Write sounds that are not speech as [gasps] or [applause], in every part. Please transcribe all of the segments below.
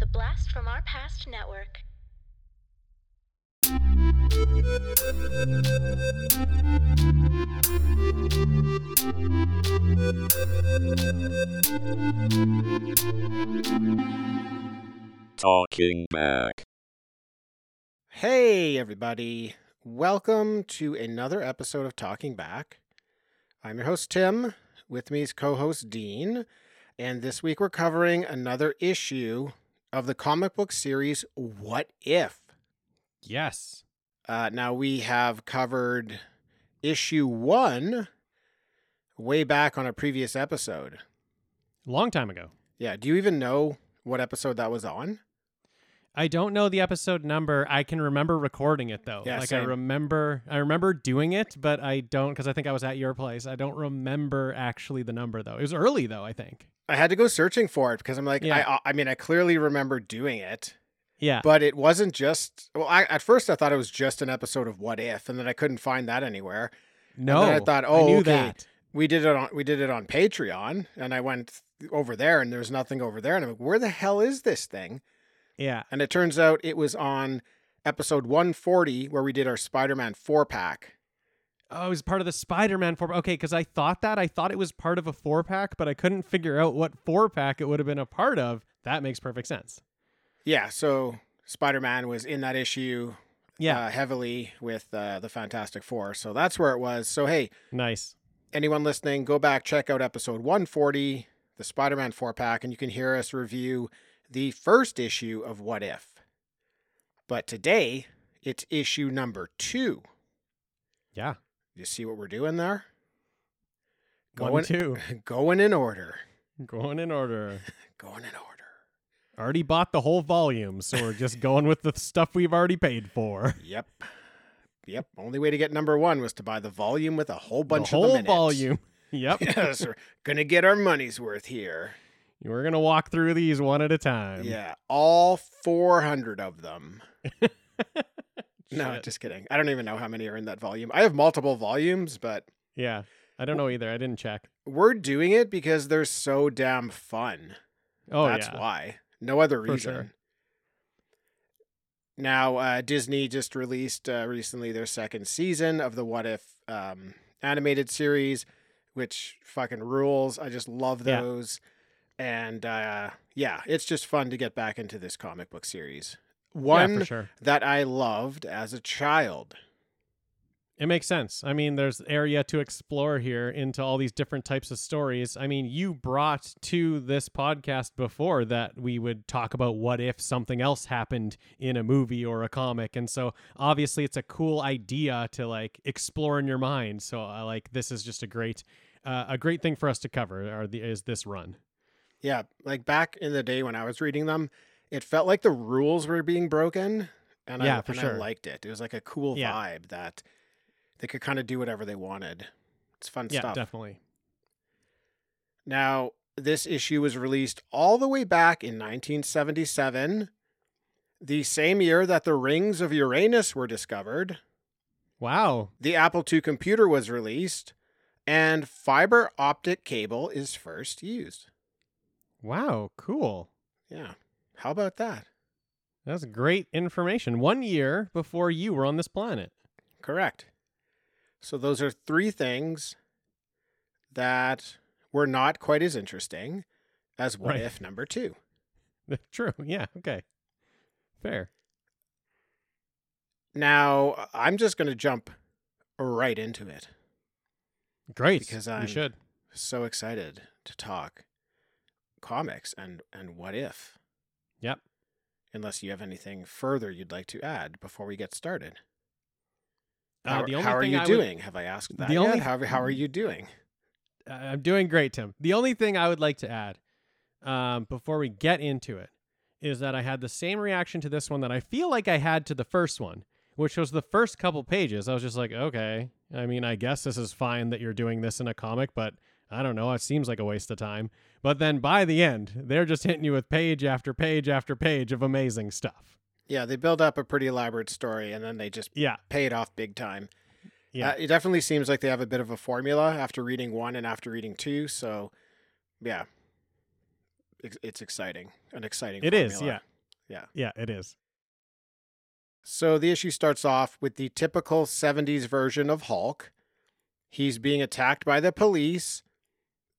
The Blast from Our Past Network. Talking back. Hey, everybody. Welcome to another episode of Talking Back. I'm your host, Tim. With me is co host Dean. And this week we're covering another issue of the comic book series What If? Yes. Uh, now, we have covered issue one way back on a previous episode. Long time ago. Yeah. Do you even know what episode that was on? I don't know the episode number. I can remember recording it though. Yeah, like I remember I remember doing it, but I don't cuz I think I was at your place. I don't remember actually the number though. It was early though, I think. I had to go searching for it because I'm like, Yeah. I, I mean, I clearly remember doing it. Yeah. But it wasn't just. Well, I, at first I thought it was just an episode of What If, and then I couldn't find that anywhere. no. I thought, oh, knew okay. that. We did it on we did it on Patreon, and I went over there, and there's nothing over there, and I'm like, where the hell is this thing? Yeah. And it turns out it was on episode 140 where we did our Spider-Man four pack. Oh, it was part of the Spider-Man four. Okay, because I thought that I thought it was part of a four pack, but I couldn't figure out what four pack it would have been a part of. That makes perfect sense. Yeah, so Spider-Man was in that issue. Yeah. uh, heavily with uh, the Fantastic Four, so that's where it was. So hey, nice. anyone listening, go back, check out episode 140, the Spider Man 4 pack, and you can hear us review the first issue of What If. But today, it's issue number two. Yeah. You see what we're doing there? One, Going, two. [laughs] going in order. Going in order. [laughs] Going in order. Already bought the whole volume, so we're just [laughs] going with the stuff we've already paid for. Yep. Yep. Only way to get number one was to buy the volume with a whole bunch the of whole the minutes. volume. Yep. yes, we're gonna get our money's worth here. We're gonna walk through these one at a time. Yeah, all 400 of them. No, Shit. just kidding. I don't even know how many are in that volume. I have multiple volumes, but Yeah. I don't know either. I didn't check. we're doing it because they're so damn fun. Oh That's yeah. why. No other reason. sure. Now, uh, Disney just released uh, recently their second season of the What If um, animated series, which fucking rules. I just love Yeah. those. And uh, yeah, it's just fun to get back into this comic book series. Yeah, One for sure. that I loved as a child. It makes sense. I mean, there's area to explore here into all these different types of stories. I mean, you brought to this podcast before that we would talk about what if something else happened in a movie or a comic. And so obviously it's a cool idea to like explore in your mind. So I like this is just a great uh, a great thing for us to cover are the is this run. Yeah, like back in the day when I was reading them, it felt like the rules were being broken, and Yeah, I, for and sure. I liked it. It was like a cool Yeah. vibe that they could kind of do whatever they wanted. It's fun Yeah, stuff. definitely. Now, this issue was released all the way back in 1977, the same year that the rings of Uranus were discovered, Wow. the Apple II computer was released, and fiber optic cable is first used. Wow, cool. Yeah. How about that? That's great information. One year before you were on this planet. Correct. So those are three things that were not quite as interesting as what Right. if number two. [laughs] True. Yeah. Okay. Fair. Now uh, I'm just going to jump right into it. Great. Because I'm- should. So excited to talk comics and and what if. Yep. Unless you have anything further you'd like to add before we get started. Uh, How, the only how are you I would- doing? Have I asked that The yet? only- how, how are you doing? I'm doing great, Tim. The only thing I would like to add um, before we get into it is that I had the same reaction to this one that I feel like I had to the first one, which was the first couple pages. I was just like, okay, I mean, I guess this is fine that you're doing this in a comic, but I don't know. It seems like a waste of time. But then by the end, they're just hitting you with page after page after page of amazing stuff. Yeah, they build up a pretty elaborate story and then they just Yeah. pay it off big time. Yeah. Uh, it definitely seems like they have a bit of a formula after reading one and after reading two. So, yeah, it's, exciting. An exciting. It is, formula. Yeah. Yeah, it is. So the issue starts off with the typical 70s version of Hulk. He's being attacked by the police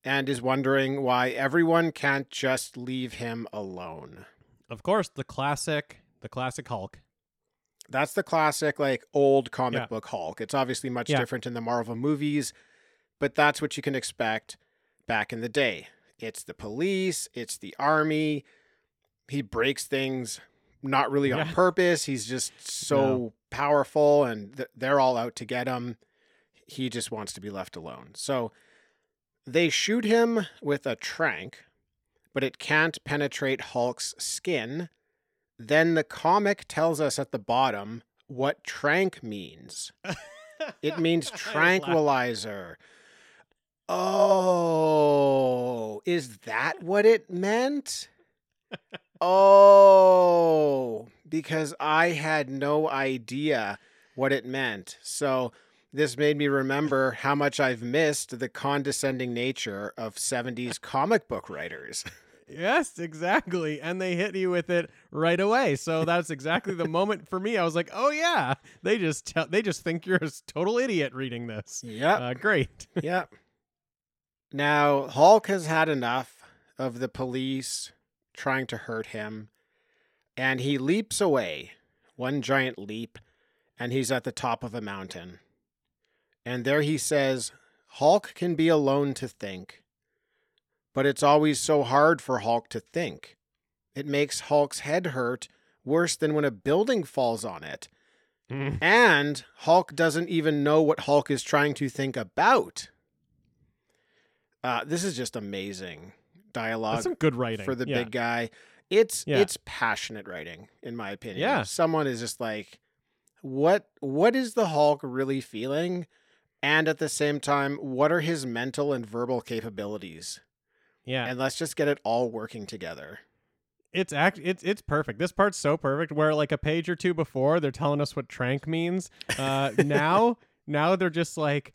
and is wondering why everyone can't just leave him alone. Of course, the classic, the classic Hulk. That's the classic, like old comic Yeah. book Hulk. It's obviously much Yeah. different in the Marvel movies, but that's what you can expect back in the day. It's the police, it's the army. He breaks things not really on [laughs] purpose. He's just so powerful and th- they're all out to get him. He just wants to be left alone. So they shoot him with a trank, but it can't penetrate Hulk's skin. Then the comic tells us at the bottom what trank means. [laughs] It means tranquilizer. Oh, is that what it meant? Oh, because I had no idea what it meant. So this made me remember how much I've missed the condescending nature of 70s comic book writers. [laughs] Yes, exactly. And they hit you with it right away. So that's exactly the moment for me. I was like, "Oh yeah, they just tell, they just think you're a total idiot reading this." Yeah. Uh, great. [laughs] yep. Now, Hulk has had enough of the police trying to hurt him, and he leaps away, one giant leap, and he's at the top of a mountain. And there he says, Hulk can be alone to think, but it's always so hard for Hulk to think. It makes Hulk's head hurt worse than when a building falls on it. Mm. And Hulk doesn't even know what Hulk is trying to think about. Uh, this is just amazing dialogue That's some good writing for the Yeah. big guy. It's Yeah. it's passionate writing, in my opinion. Yeah. Someone is just like, what what is the Hulk really feeling? And at the same time, what are his mental and verbal capabilities? Yeah, And let's just get it all working together. it's act it's it's perfect. This part's so perfect. Where like a page or two before they're telling us what trank means. Uh, [laughs] now now they're just like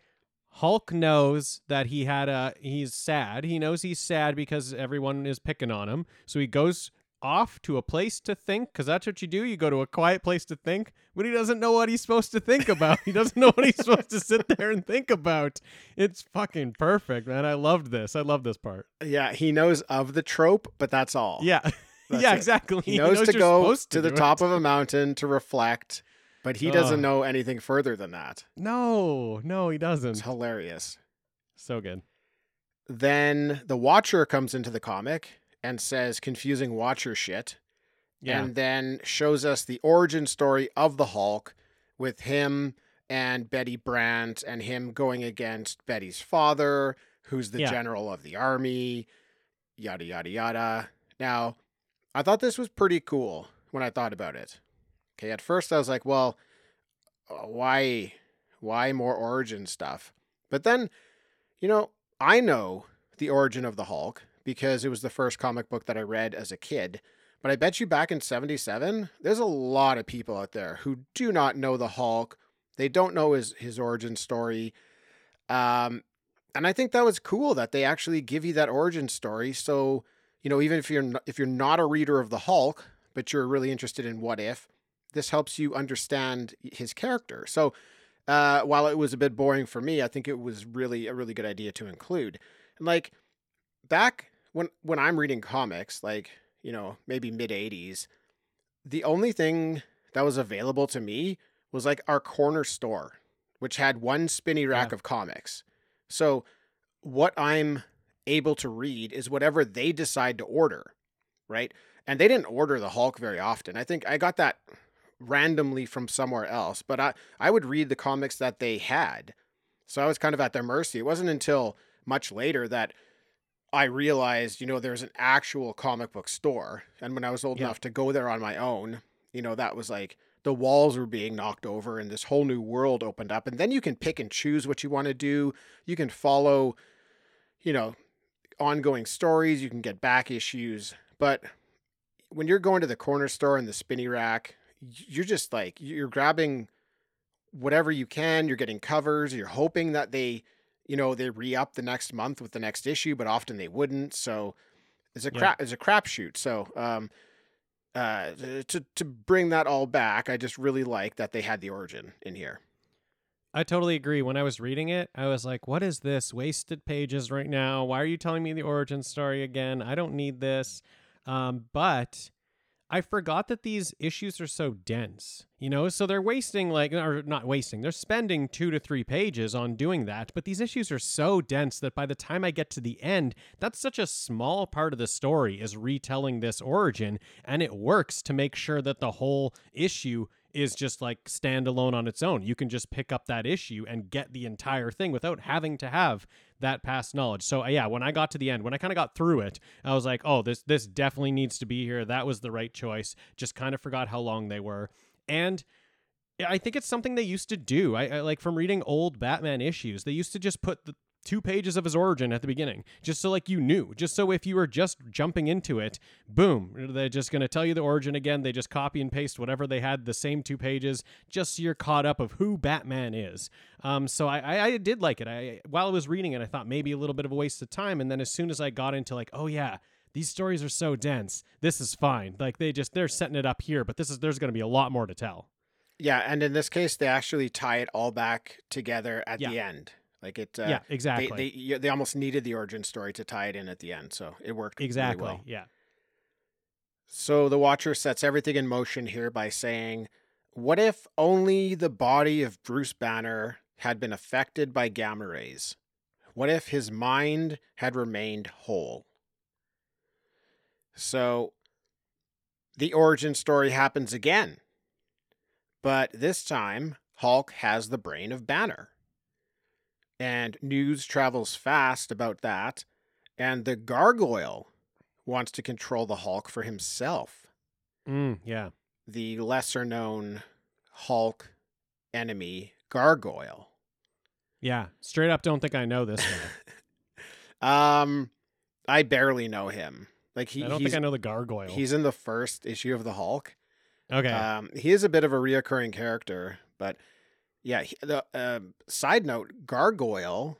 Hulk knows that he had a he's sad. He knows he's sad because everyone is picking on him. So he goes off to a place to think because that's what you do. You go to a quiet place to think, but he doesn't know what he's supposed to think about. he doesn't know what he's supposed to sit there and think about. It's fucking perfect, man. I loved this. I love this part. Yeah, he knows of the trope, but that's all. Yeah. [laughs] That's yeah, it. exactly. He [laughs] knows, to you're go supposed to the top it. of a mountain to reflect, but he doesn't Ugh. know anything further than that. No, no, he doesn't. It's hilarious. So good. Then the Watcher comes into the comic and says confusing Watcher shit, Yeah. and then shows us the origin story of the Hulk with him and Betty Brant and him going against Betty's father, who's the Yeah. general of the army, yada, yada, yada. Now, I thought this was pretty cool when I thought about it. Okay, at first I was like, well, uh, why why more origin stuff? But then, you know, I know the origin of the Hulk because it was the first comic book that I read as a kid. But I bet you back in 77, there's a lot of people out there who do not know the Hulk. They don't know his, his origin story. Um, and I think that was cool that they actually give you that origin story. So, you know, even if you're not, if you're not a reader of the Hulk, but you're really interested in what if, this helps you understand his character. So, uh, while it was a bit boring for me, I think it was really a really good idea to include. And like back when when I'm reading comics, like you know maybe mid '80s, the only thing that was available to me was like our corner store, which had one spinny rack Yeah. of comics. So what I'm able to read is whatever they decide to order, right? And they didn't order the Hulk very often. I think I got that randomly from somewhere else, but I I would read the comics that they had. So I was kind of at their mercy. It wasn't until much later that I realized, you know, there's an actual comic book store. And when I was old Yeah. enough to go there on my own, you know, that was like the walls were being knocked over and this whole new world opened up. And then you can pick and choose what you want to do. You can follow, you know, ongoing stories, you can get back issues. But when you're going to the corner store and the spinny rack, you're just like, you're grabbing whatever you can. You're getting covers. You're hoping that they, you know, they re up the next month with the next issue, but often they wouldn't. So it's a Yeah. crap, it's a crapshoot. So, um, uh, to to bring that all back, I just really like that they had the origin in here. I totally agree. When I was reading it, I was like, what is this? Wasted pages right now. Why are you telling me the origin story again? I don't need this. Um, but I forgot that these issues are so dense, you know? So they're wasting, like, or not wasting, they're spending two to three pages on doing that. But these issues are so dense that by the time I get to the end, that's such a small part of the story is retelling this origin. And it works to make sure that the whole issue is just like standalone on its own. You can just pick up that issue and get the entire thing without having to have that past knowledge. So uh, yeah, when I got to the end, when I kind of got through it, I was like, "Oh, this this definitely needs to be here. That was the right choice." Just kind of forgot how long they were. And I think it's something they used to do. I, I like from reading old Batman issues. They used to just put the two pages of his origin at the beginning, just so like you knew, just so if you were just jumping into it, boom, they're just going to tell you the origin again. They just copy and paste whatever they had, the same two pages, just so you're caught up of who Batman is. Um, so I, I, I did like it. I while I was reading it, I thought maybe a little bit of a waste of time, and then as soon as I got into like, oh yeah. These stories are so dense. This is fine. Like they just they're setting it up here, but this is there's going to be a lot more to tell. Yeah, and in this case, they actually tie it all back together at Yeah. the end. Like it, uh, yeah, exactly. They, they they almost needed the origin story to tie it in at the end, so it worked really exactly. well. Yeah. So the Watcher sets everything in motion here by saying, "What if only the body of Bruce Banner had been affected by gamma rays? What if his mind had remained whole?" So the origin story happens again. But this time, Hulk has the brain of Banner. And news travels fast about that, and the Gargoyle wants to control the Hulk for himself. Mm, yeah. The lesser known Hulk enemy, Gargoyle. Yeah. Straight up, don't think I know this guy. [laughs] Um, I barely know him. Like he, I don't he's, think I know the gargoyle. he's in the first issue of the Hulk. okay. Um, he is a bit of a reoccurring character, but yeah. The um side note: Gargoyle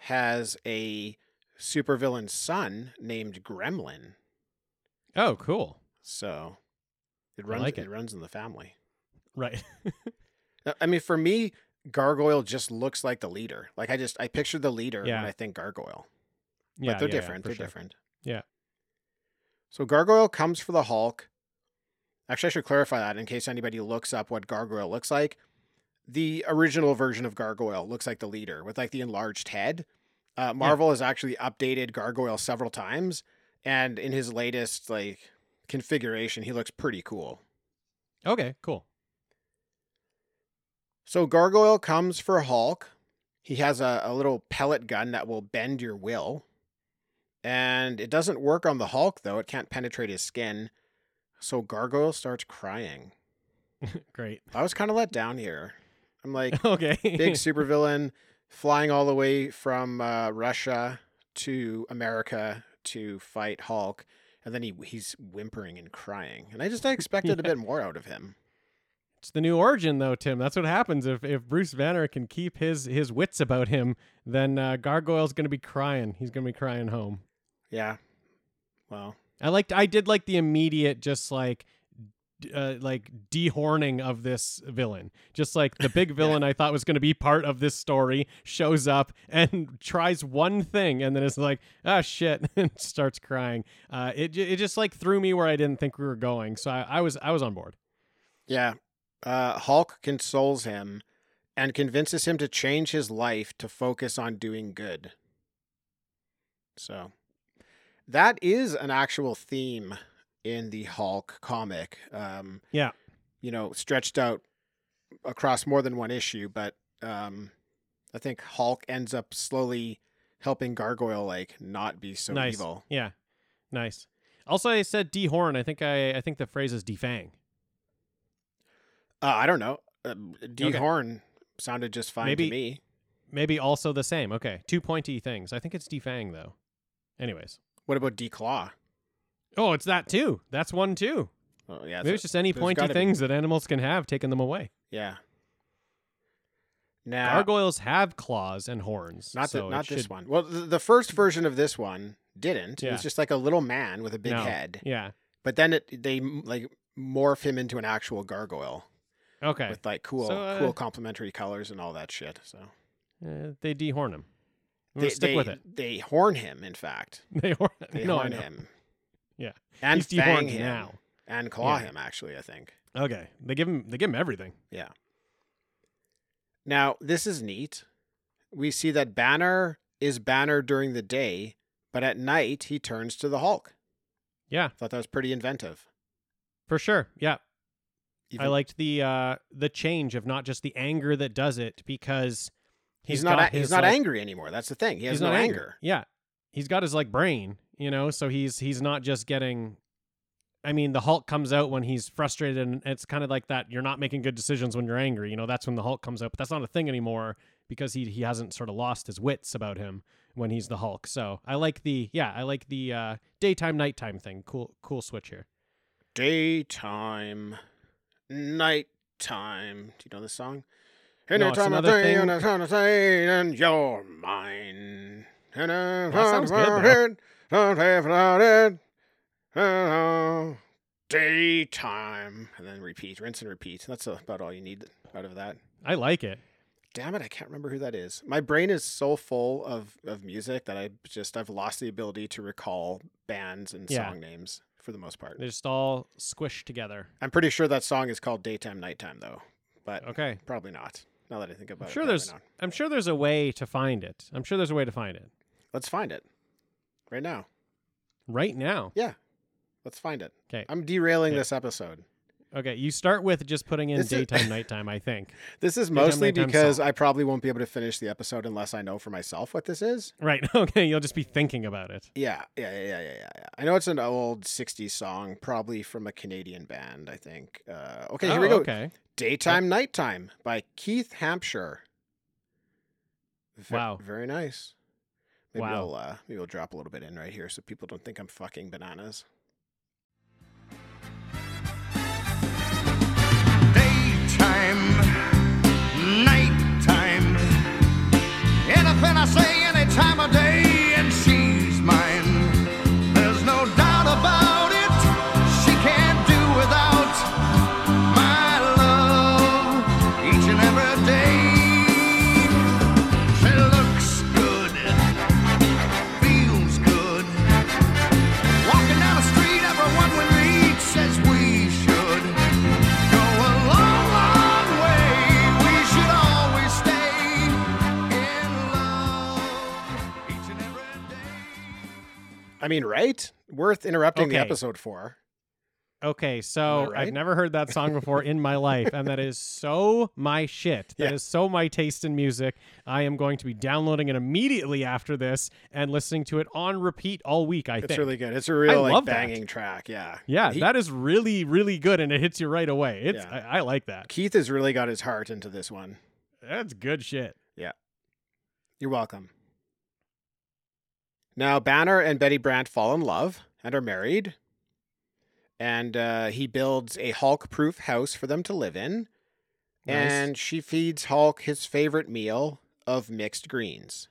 has a supervillain son named Gremlin, oh, cool. so it runs. like it. it. runs in the family. Right. [laughs] Uh, I mean, for me, Gargoyle just looks like the leader. Like I just I picture the leader Yeah. when I think Gargoyle. yeah. but they're yeah, yeah, different. for they're sure. different. Yeah. So Gargoyle comes for the Hulk. Actually, I should clarify that in case anybody looks up what Gargoyle looks like. The original version of Gargoyle looks like the leader with like the enlarged head. Uh, Marvel has actually updated Gargoyle several times, and in his latest like configuration, he looks pretty cool. Okay. Cool. So Gargoyle comes for Hulk. He has a, a little pellet gun that will bend your will. And it doesn't work on the Hulk, though. It can't penetrate his skin. So Gargoyle starts crying. [laughs] Great. I was kind of let down here. I'm like, [laughs] okay. big supervillain flying all the way from uh, Russia to America to fight Hulk. And then he he's whimpering and crying. And I just I [laughs] expected a bit more out of him. It's the new origin, though, Tim. That's what happens if, if Bruce Banner can keep his his wits about him. Then uh, Gargoyle's gonna be crying. He's gonna be crying home. Yeah. Well, I liked. I did like the immediate, just like, uh, like dehorning of this villain. Just like the big [laughs] villain I thought was going to be part of this story shows up and [laughs] tries one thing, and then it's like, ah, shit, [laughs] and starts crying. Uh, it it just like threw me where I didn't think we were going. So I, I was I was on board. Yeah. Uh, Hulk consoles him and convinces him to change his life to focus on doing good. So, that is an actual theme in the Hulk comic. Um, Yeah. You know, stretched out across more than one issue, but um, I think Hulk ends up slowly helping Gargoyle like not be so nice. evil. Yeah, nice. Also, I said dehorn. I think I I think the phrase is defang. Uh, I don't know. Um, D Okay. Horn sounded just fine Maybe- to me. Maybe also the same. Okay, two pointy things. I think it's defang though. Anyways. What about D Claw? Oh, it's that too. That's one too. Oh yeah, Maybe it's just any pointy gotta be. things that animals can have, taking them away. Yeah. Now, Gargoyles have claws and horns. not so the, not this should- one. Well, the, the first version of this one didn't. It was just like a little man with a big No. head. Yeah, But then it they like morph him into an actual gargoyle Okay. with like cool, So, uh, cool complementary colors and all that shit. So Uh, they dehorn him. They stick they, with it. They horn him. In fact, [laughs] They horn. they no, I horn know. him. Yeah. and He's fang him now. and claw Yeah. him. Actually, I think. Okay. They give him. They give him everything. Yeah. Now, this is neat. We see that Banner is Banner during the day, but at night he turns to the Hulk. Yeah, Thought that was pretty inventive. for sure. Yeah. I liked the uh the change of not just the anger that does it because he's, not a- he's his, not like- angry anymore. That's the thing. He has no not anger. Yeah. He's got his like brain, you know, so he's he's not just getting I mean, the Hulk comes out when he's frustrated and it's kind of like that you're not making good decisions when you're angry. You know, that's when the Hulk comes out, but that's not a thing anymore because he he hasn't sort of lost his wits about him when he's the Hulk. So, I like the yeah, I like the uh daytime nighttime thing. Cool cool switch here. Daytime, nighttime. Do you know this song? No, it's I another say thing- and I try to say and you're mine. And I That sounds good, about though. it, don't have about it. Oh, daytime. And then repeat, rinse and repeat. That's about all you need out of that. I like it. Damn it, I can't remember who that is. My brain is so full of, of music that I just I've lost the ability to recall bands and Yeah. song names for the most part. They're just all squished together. I'm pretty sure that song is called Daytime Nighttime though, but Okay. probably not. Now that I think about I'm it, sure probably there's not. I'm sure there's a way to find it. I'm sure there's a way to find it. Let's find it right now. Right now. Yeah. Let's find it. Okay. I'm derailing Yeah. this episode. Okay, you start with just putting in This is- daytime, [laughs] nighttime. I think. This is Daytime mostly because song. I probably won't be able to finish the episode unless I know for myself what this is. Right. [laughs] Okay. You'll just be thinking about it. Yeah, yeah, yeah, yeah, yeah, yeah. I know it's an old '60s song, probably from a Canadian band. I think. Uh, okay, here we Oh, go. Okay. Daytime Nighttime by Keith Hampshire. Ve- Wow. Very nice. Maybe Wow. we'll uh, maybe we'll drop a little bit in right here so people don't think I'm fucking bananas. daytime, nighttime. Anything I say, any time of day, I mean, right? Worth interrupting the episode for. Okay. So right? I've never heard that song before in my life, and that is [laughs] so my shit. That is Yeah. so my taste in music. I am going to be downloading it immediately after this and listening to it on repeat all week. I It's think. It's really good. It's a real like love that. banging track. Yeah. yeah, He- that is really, really good, and it hits you right away. It's Yeah. I, I like that. Keith has really got his heart into this one. That's good shit. Yeah, you're welcome. Now, Banner and Betty Brant fall in love and are married. And uh, he builds a Hulk proof house for them to live in. Nice. And she feeds Hulk his favorite meal of mixed greens,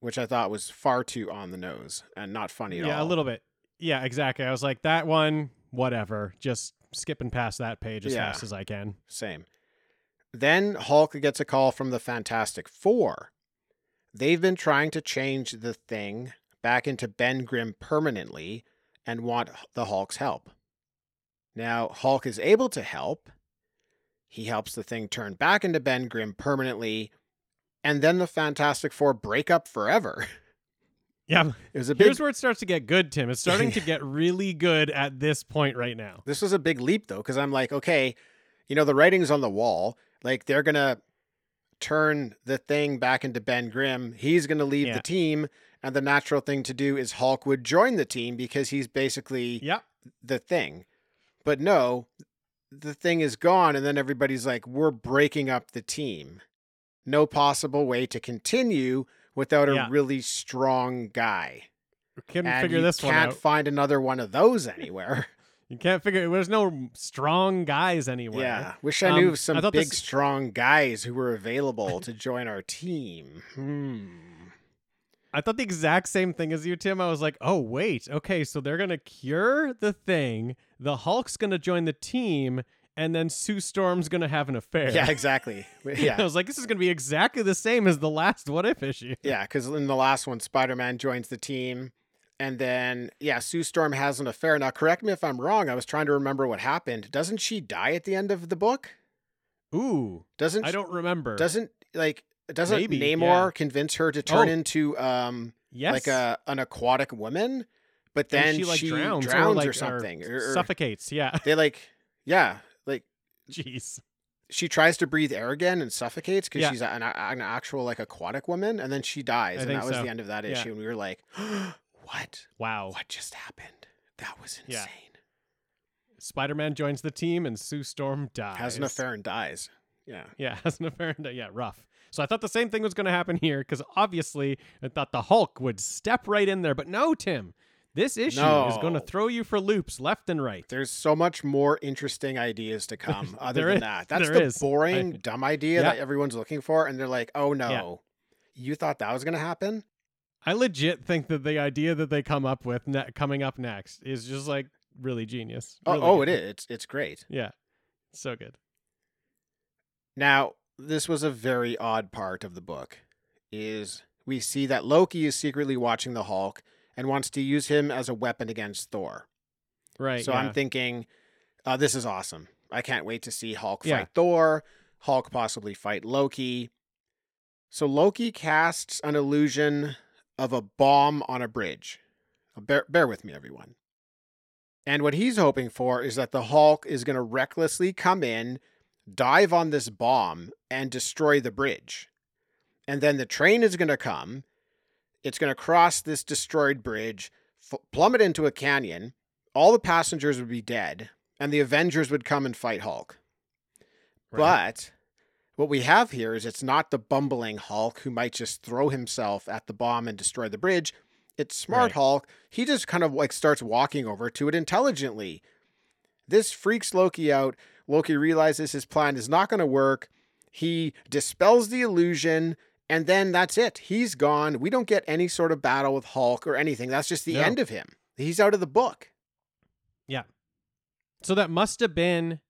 which I thought was far too on the nose and not funny at yeah, all. Yeah, a little bit. Yeah, exactly. I was like, that one, whatever. Just skipping past that page as Yeah. fast as I can. Same. Then Hulk gets a call from the Fantastic Four. They've been trying to change the thing back into Ben Grimm permanently and want the Hulk's help. Now, Hulk is able to help. He helps the thing turn back into Ben Grimm permanently, and then the Fantastic Four break up forever. Yeah. [laughs] It was a big Here's where it starts to get good, Tim. It's starting to get really good at this point right now. [laughs] This was a big leap though, because I'm like, okay, you know, the writing's on the wall. Like they're gonna turn the thing back into Ben Grimm. He's gonna leave Yeah. the team, and the natural thing to do is Hulk would join the team because he's basically Yeah. the thing. But no, the thing is gone, and then everybody's like, we're breaking up the team. No possible way to continue without a Yeah. really strong guy. Couldn't and figure this one out. can't find another one of those anywhere. You can't figure There's no strong guys anywhere. Yeah, wish I Um, knew of some big, this- strong guys who were available to join our team. Hmm. I thought the exact same thing as you, Tim. I was like, oh, wait. Okay, so they're going to cure the thing. The Hulk's going to join the team. And then Sue Storm's going to have an affair. Yeah, exactly. [laughs] Yeah, I was like, this is going to be exactly the same as the last What If issue. Yeah, because in the last one, Spider Man joins the team. And then, yeah, Sue Storm has an affair. Now, correct me if I'm wrong. I was trying to remember what happened. Doesn't she die at the end of the book? Ooh, Doesn't I don't remember. doesn't like doesn't Maybe, Namor yeah. convince her to turn Oh. into um yes. like a an aquatic woman? But And then she like drowns, drowns, or, like, or something. or- or suffocates. Yeah. [laughs] they like yeah, like Jeez. she tries to breathe air again and suffocates because Yeah. she's an, an actual like aquatic woman, and then she dies, I and that was so. the end of that Yeah. issue. And we were like, [gasps] [laughs] "What? Wow. What just happened? That was Yeah. insane." Spider-Man joins the team and Sue Storm dies. Has an affair and dies. Yeah, Yeah, [laughs] has an affair. And, yeah, rough. So I thought the same thing was going to happen here because obviously I thought the Hulk would step right in there, but no, Tim. This issue is going to throw you for loops left and right. there's so much more interesting ideas to come. [laughs] Other than is- that, that's there the is. boring, I- dumb idea Yeah. that everyone's looking for, and they're like, "Oh no, you thought that was gonna happen?" I legit think that the idea that they come up with ne- coming up next is just like really genius. Oh, Really oh, good. it is. It's it's great. Yeah, so good. Now, this was a very odd part of the book. Is we see that Loki is secretly watching the Hulk and wants to use him as a weapon against Thor. Right. so yeah. I'm thinking, uh, this is awesome. I can't wait to see Hulk Yeah. fight Thor, Hulk possibly fight Loki. So Loki casts an illusion of a bomb on a bridge. Bear, bear with me, everyone. And what he's hoping for is that the Hulk is going to recklessly come in, dive on this bomb, and destroy the bridge. And then the train is going to come. It's going to cross this destroyed bridge, f- plummet into a canyon. All the passengers would be dead, and the Avengers would come and fight Hulk. Right. But what we have here is it's not the bumbling Hulk who might just throw himself at the bomb and destroy the bridge. It's smart Right. Hulk. He just kind of like starts walking over to it intelligently. This freaks Loki out. Loki realizes his plan is not going to work. He dispels the illusion, and then that's it. He's gone. We don't get any sort of battle with Hulk or anything. That's just the No. end of him. He's out of the book. Yeah. So that must have been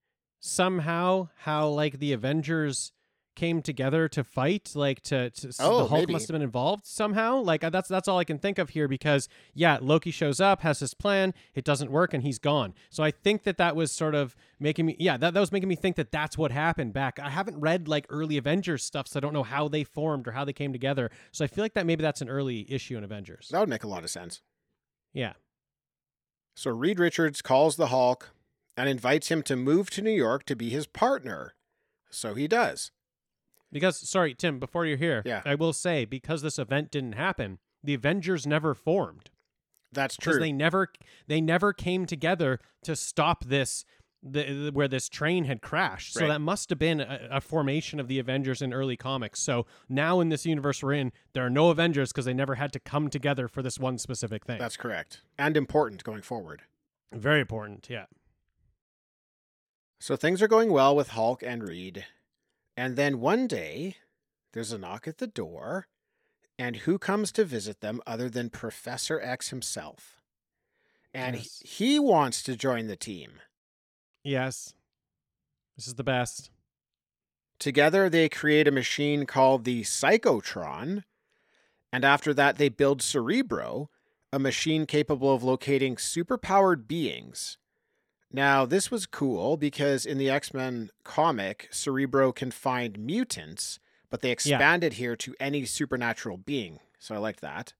somehow how like the Avengers came together to fight, like to, to Oh, the Hulk maybe. must have been involved somehow. Like uh, that's that's all I can think of here because yeah, Loki shows up, has his plan, it doesn't work, and he's gone. So I think that that was sort of making me yeah that that was making me think that that's what happened back. I haven't read like early Avengers stuff, so I don't know how they formed or how they came together. So I feel like that maybe that's an early issue in Avengers. That would make a lot of sense. Yeah. So Reed Richards calls the Hulk and invites him to move to New York to be his partner. So he does. Because sorry, Tim, before you're here, Yeah. I will say because this event didn't happen, the Avengers never formed. That's true. Because they never they never came together to stop this the, the- where this train had crashed. So that must have been a, a formation of the Avengers in early comics. So now in this universe we're in, there are no Avengers because they never had to come together for this one specific thing. That's correct. And important going forward. very important. Yeah. So things are going well with Hulk and Reed. And then one day, there's a knock at the door. And who comes to visit them other than Professor X himself? And he- Yes. he wants to join the team. Yes. This is the best. Together, they create a machine called the Psychotron. And after that, they build Cerebro, a machine capable of locating superpowered beings. Now, this was cool because in the X Men comic, Cerebro can find mutants, but they expanded here to any supernatural being. So I liked that.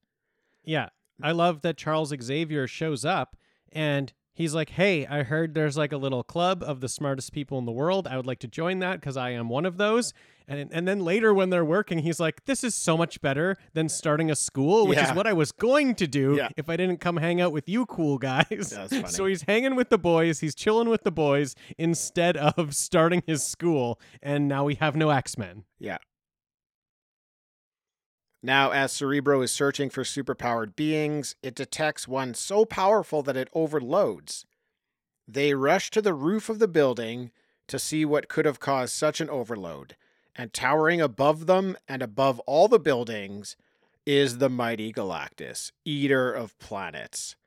Yeah. I love that Charles Xavier shows up and he's like, Hey, I heard there's like a little club of the smartest people in the world. I would like to join that because I am one of those. And and then later when they're working, he's like, This is so much better than starting a school, which Yeah. is what I was going to do Yeah. if I didn't come hang out with you cool guys. That's [laughs] funny. so he's hanging with the boys, he's chilling with the boys instead of starting his school, and now we have no X-Men. Yeah. Now, as Cerebro is searching for superpowered beings, it detects one so powerful that it overloads. They rush to the roof of the building to see what could have caused such an overload. And towering above them and above all the buildings is the mighty Galactus, eater of planets.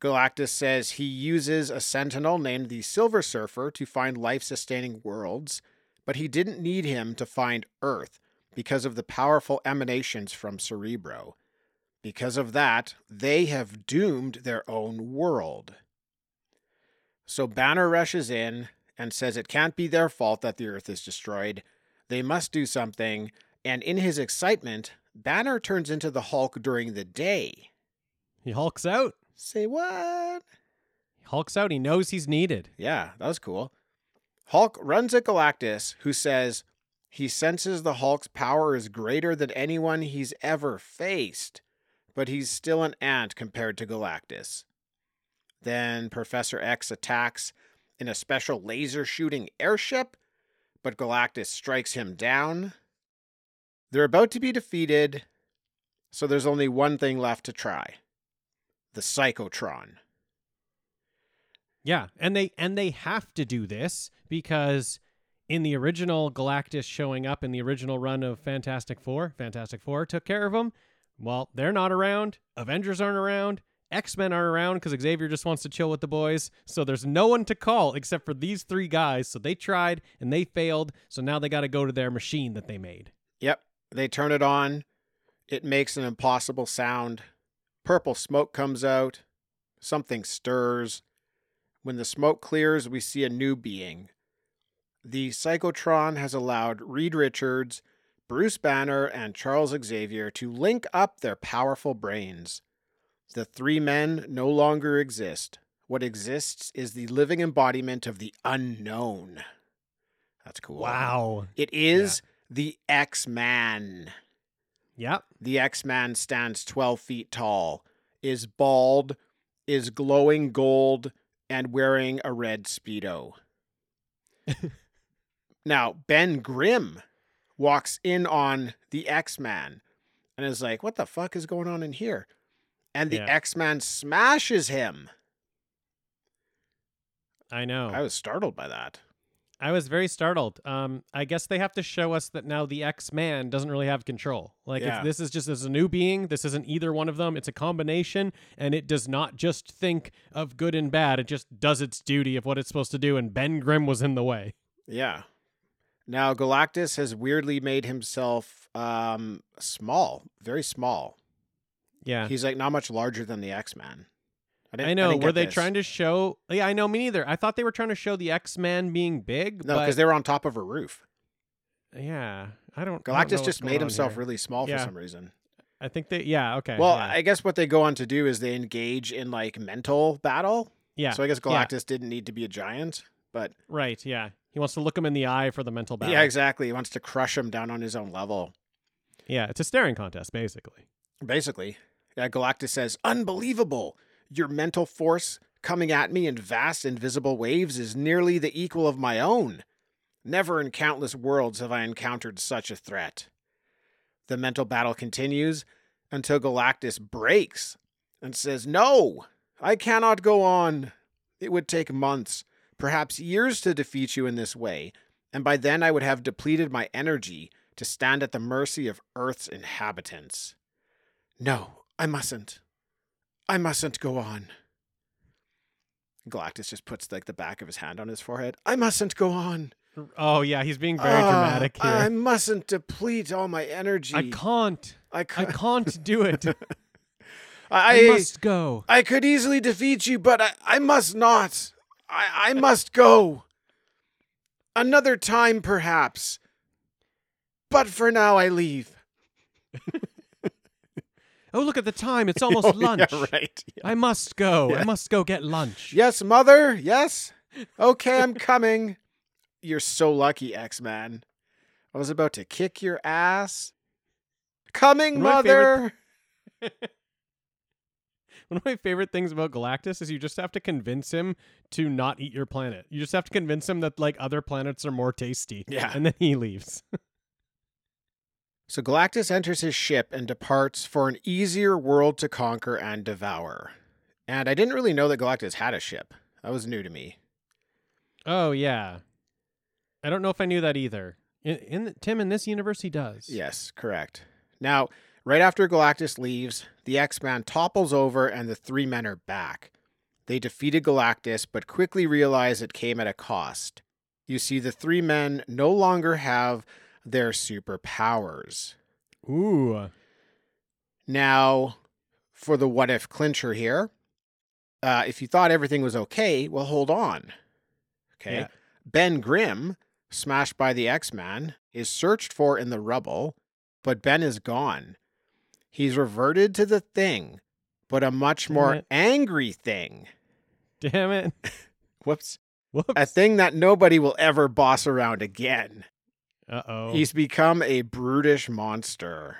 Galactus says he uses a sentinel named the Silver Surfer to find life sustaining worlds, but he didn't need him to find Earth because of the powerful emanations from Cerebro. Because of that, they have doomed their own world. So Banner rushes in and says it can't be their fault that the Earth is destroyed. They must do something, and in his excitement, Banner turns into the Hulk during the day. He hulks out. Say what? He hulks out. He knows he's needed. Yeah, that was cool. Hulk runs at Galactus, who says he senses the Hulk's power is greater than anyone he's ever faced, but he's still an ant compared to Galactus. Then Professor X attacks in a special laser shooting airship, but Galactus strikes him down. They're about to be defeated, so there's only one thing left to try the Psychotron. Yeah, and they and they have to do this because in the original Galactus showing up in the original run of Fantastic Four, Fantastic Four took care of him. Well, they're not around. Avengers aren't around. X Men aren't around because Xavier just wants to chill with the boys. So there's no one to call except for these three guys. So they tried and they failed. So now they got to go to their machine that they made. Yep, they turn it on. It makes an impossible sound. Purple smoke comes out. Something stirs. When the smoke clears, we see a new being. The Psychotron has allowed Reed Richards, Bruce Banner, and Charles Xavier to link up their powerful brains. The three men no longer exist. What exists is the living embodiment of the unknown. That's cool. Wow. It is the X Man. Yep. The X Man stands 12 feet tall, is bald, is glowing gold, and wearing a red Speedo. [laughs] now, Ben Grimm walks in on the X Man and is like, What the fuck is going on in here? And the Yeah. X Man smashes him. I know. I was startled by that. I was very startled. Um, I guess they have to show us that now the X Man doesn't really have control. Like, Yeah. if this is just as a new being, this isn't either one of them. It's a combination, and it does not just think of good and bad. It just does its duty of what it's supposed to do. And Ben Grimm was in the way. Yeah. Now Galactus has weirdly made himself um small, very small. Yeah, He's like not much larger than the X Men. I know. Were they trying to show? Yeah, I know. Me neither. I thought they were trying to show the X Man being big. No, but because they were on top of a roof. yeah, I don't. I don't know Galactus just made himself here. really small Yeah. for some reason. I think they. Yeah. Okay. Well, yeah. I guess what they go on to do is they engage in like mental battle. yeah. So I guess yeah. Galactus didn't need to be a giant, but Right. Yeah. He wants to look him in the eye for the mental battle. yeah, exactly. He wants to crush him down on his own level. Yeah. It's a staring contest, basically. Basically, yeah, Galactus says, "Unbelievable! Your mental force coming at me in vast invisible waves is nearly the equal of my own. Never in countless worlds have I encountered such a threat." The mental battle continues until Galactus breaks and says, "No, I cannot go on. It would take months, perhaps years to defeat you in this way, and by then I would have depleted my energy to stand at the mercy of Earth's inhabitants." No, I mustn't. I mustn't go on. Galactus just puts like the back of his hand on his forehead. I mustn't go on. Oh yeah, he's being very Ah, dramatic here. I mustn't deplete all my energy. I can't. I, I can't do it. [laughs] I, I must go. I could easily defeat you, but I, I must not. I, I must go. Another time, perhaps. But for now, I leave. [laughs] Oh, look at the time. It's [laughs] almost Oh, lunch. Yeah, right. Yeah. I must go. Yeah. I must go get lunch. Yes, mother. Yes. Okay, I'm coming. You're so lucky, X Man. I was about to kick your ass. Coming, my mother. [laughs] One of my favorite things about Galactus is you just have to convince him to not eat your planet. You just have to convince him that like other planets are more tasty. Yeah. And then he leaves. [laughs] So Galactus enters his ship and departs for an easier world to conquer and devour. And I didn't really know that Galactus had a ship. That was new to me. oh yeah. I don't know if I knew that either. In, in Tim in this universe he does. Yes, correct. Now, Right after Galactus leaves, the X Man topples over and the three men are back. They defeated Galactus, but quickly realize it came at a cost. You see, the three men no longer have their superpowers. Ooh. Now, for the what if clincher here, uh, if you thought everything was okay, well, hold on. Okay. Yeah. Ben Grimm, smashed by the X Man, is searched for in the rubble, but Ben is gone. He's reverted to the thing, but a much Damn more it. angry thing. Damn it. Whoops. [laughs] Whoops. A thing that nobody will ever boss around again. Uh oh. He's become a brutish monster.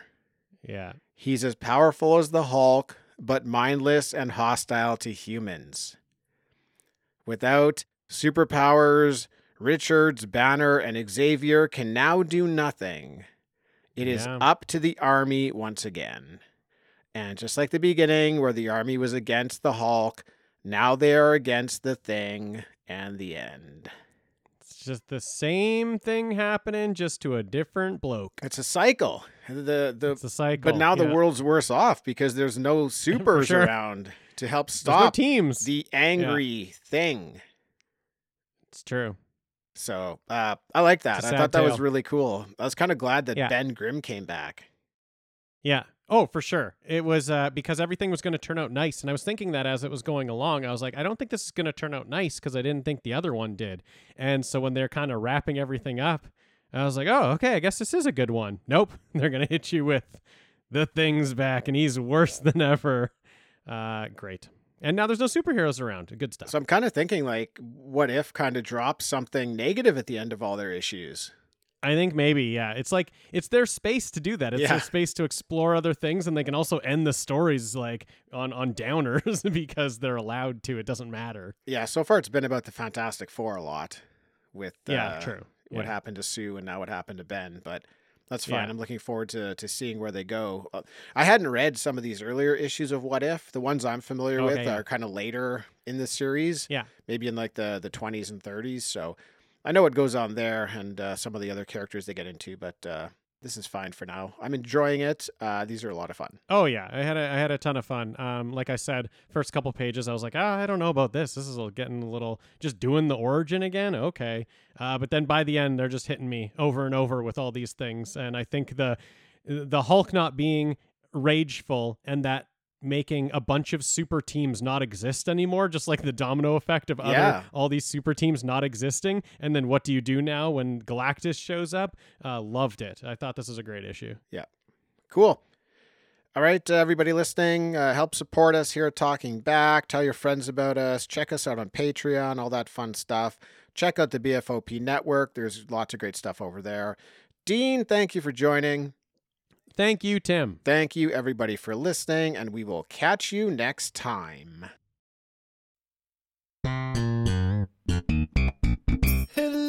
Yeah. He's as powerful as the Hulk, but mindless and hostile to humans. Without superpowers, Richards, Banner, and Xavier can now do nothing. It is Yeah. up to the army once again. And just like the beginning, where the army was against the Hulk, now they are against the thing and the end. It's just the same thing happening, just to a different bloke. It's a cycle. The the It's a cycle. but now the world's worse off because there's no [laughs] supers sure. around to help There's no stop teams. the angry thing. it's true. So uh, I like that. I thought that was really cool. I was kind of glad that Yeah. Ben Grimm came back. Yeah. Oh, for sure. It was uh, because everything was going to turn out nice. And I was thinking that as it was going along, I was like, I don't think this is going to turn out nice because I didn't think the other one did. And so when they're kind of wrapping everything up, I was like, oh, okay, I guess this is a good one. Nope. [laughs] They're going to hit you with the thing's back and he's worse [laughs] than ever. Uh, great. And now there's no superheroes around. Good stuff. So I'm kind of thinking like, what if kind of drops something negative at the end of all their issues? I think maybe, yeah. It's like it's their space to do that. It's Yeah. their space to explore other things, and they can also end the stories like on on downers [laughs] because they're allowed to. It doesn't matter. Yeah, so far it's been about the Fantastic Four a lot with Yeah, uh, true. what Yeah. happened to Sue and now what happened to Ben, but that's fine. Yeah. I'm looking forward to to seeing where they go. Uh, I hadn't read some of these earlier issues of What If. The ones I'm familiar Okay, with yeah. are kind of later in the series. Yeah. maybe in like the the 20s and 30s. So I know what goes on there and uh, some of the other characters they get into, but uh, this is fine for now. I'm enjoying it. Uh, these are a lot of fun. Oh yeah, I had a, I had a ton of fun. Um, like I said, first couple pages, I was like, ah, I don't know about this. This is getting a little just doing the origin again. Okay, uh, but then by the end, they're just hitting me over and over with all these things, and I think the the Hulk not being rageful and that making a bunch of super teams not exist anymore just like the domino effect of other Yeah. all these super teams not existing and then what do you do now when galactus shows up uh, loved it i thought this was a great issue Yeah, Cool. All right, uh, everybody listening, uh, help support us here at Talking Back. Tell your friends about us. Check us out on Patreon, all that fun stuff. Check out the BFOP network. There's lots of great stuff over there. Dean, thank you for joining. Thank you tim Thank you, everybody, for listening, and we will catch you next time.